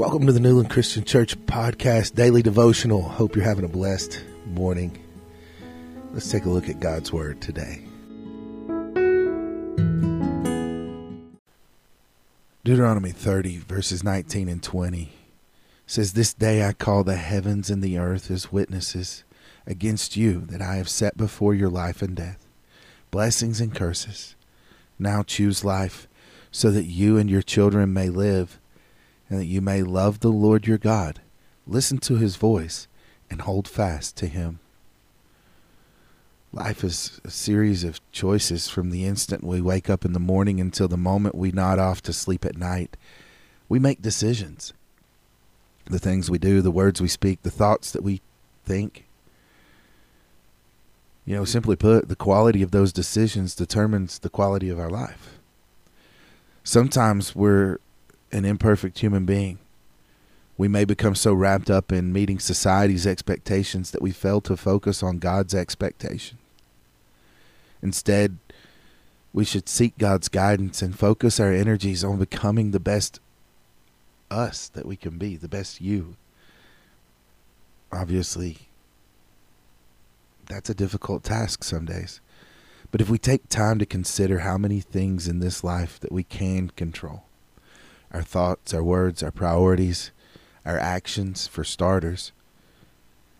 Welcome to the Newland Christian Church Podcast Daily Devotional. Hope you're having a blessed morning. Let's take a look at God's Word today. Deuteronomy 30, verses 19 and 20 says, This day I call the heavens and the earth as witnesses against you that I have set before your life and death, blessings and curses. Now choose life, so that you and your children may live and that you may love the Lord your God, listen to his voice, and hold fast to him. Life is a series of choices from the instant we wake up in the morning until the moment we nod off to sleep at night. We make decisions. The things we do, the words we speak, the thoughts that we think. You know, simply put, the quality of those decisions determines the quality of our life. Sometimes we're an imperfect human being. We may become so wrapped up in meeting society's expectations that we fail to focus on God's expectation. Instead, we should seek God's guidance and focus our energies on becoming the best us that we can be, the best you. Obviously, that's a difficult task some days. But if we take time to consider how many things in this life that we can control, our thoughts, our words, our priorities, our actions, for starters.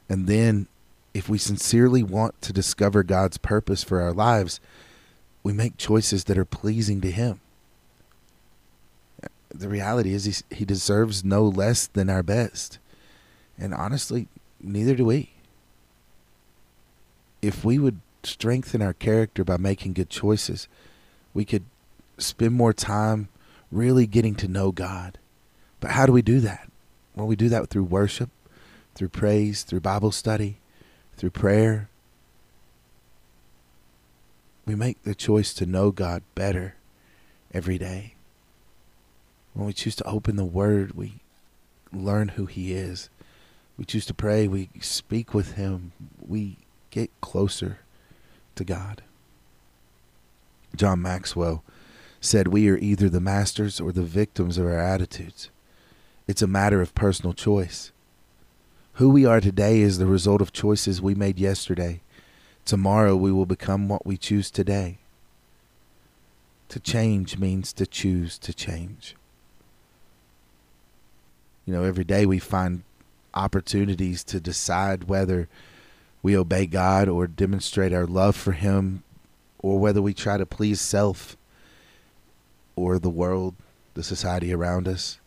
And then, if we sincerely want to discover God's purpose for our lives, we make choices that are pleasing to Him. The reality is, he, deserves no less than our best. And honestly, neither do we. If we would strengthen our character by making good choices, we could spend more time really getting to know God. But how do we do that? Well, we do that through worship, through praise, through Bible study, through prayer. We make the choice to know God better every day. When we choose to open the Word, we learn who He is. We choose to pray, we speak with Him, we get closer to God. John Maxwell said we are either the masters or the victims of our attitudes. It's a matter of personal choice. Who we are today is the result of choices we made yesterday. Tomorrow we will become what we choose today. To change means to choose to change. You know, every day we find opportunities to decide whether we obey God or demonstrate our love for Him or whether we try to please self or the world, the society around us.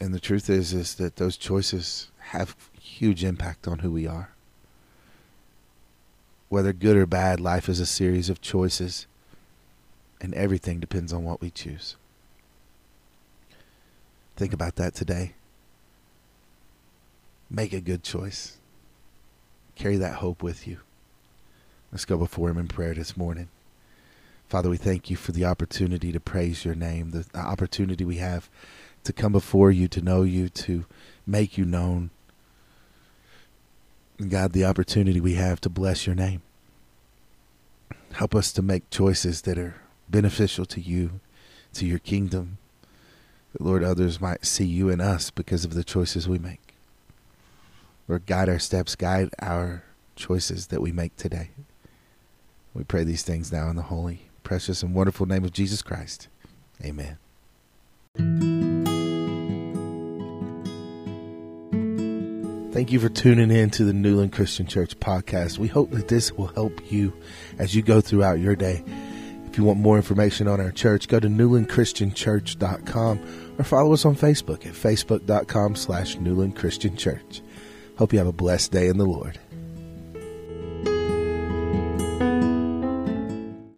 And the truth is is that those choices have huge impact on who we are. Whether good or bad, life is a series of choices, and everything depends on what we choose. Think about that today. Make a good choice. Carry that hope with you. Let's go before Him in prayer this morning. Father, we thank you for the opportunity to praise your name, the, opportunity we have to come before you, to know you, to make you known. And God, the opportunity we have to bless your name. Help us to make choices that are beneficial to you, to your kingdom, that, Lord, others might see you in us because of the choices we make. Lord, guide our steps, guide our choices that we make today. We pray these things now in the holy precious and wonderful name of Jesus Christ. Amen. Thank you for tuning in to the Newland Christian Church podcast. We hope that this will help you as you go throughout your day. If you want more information on our church, go to newlandchristianchurch.com or follow us on Facebook at facebook.com slash Newland Christian Church. Hope you have a blessed day in the Lord.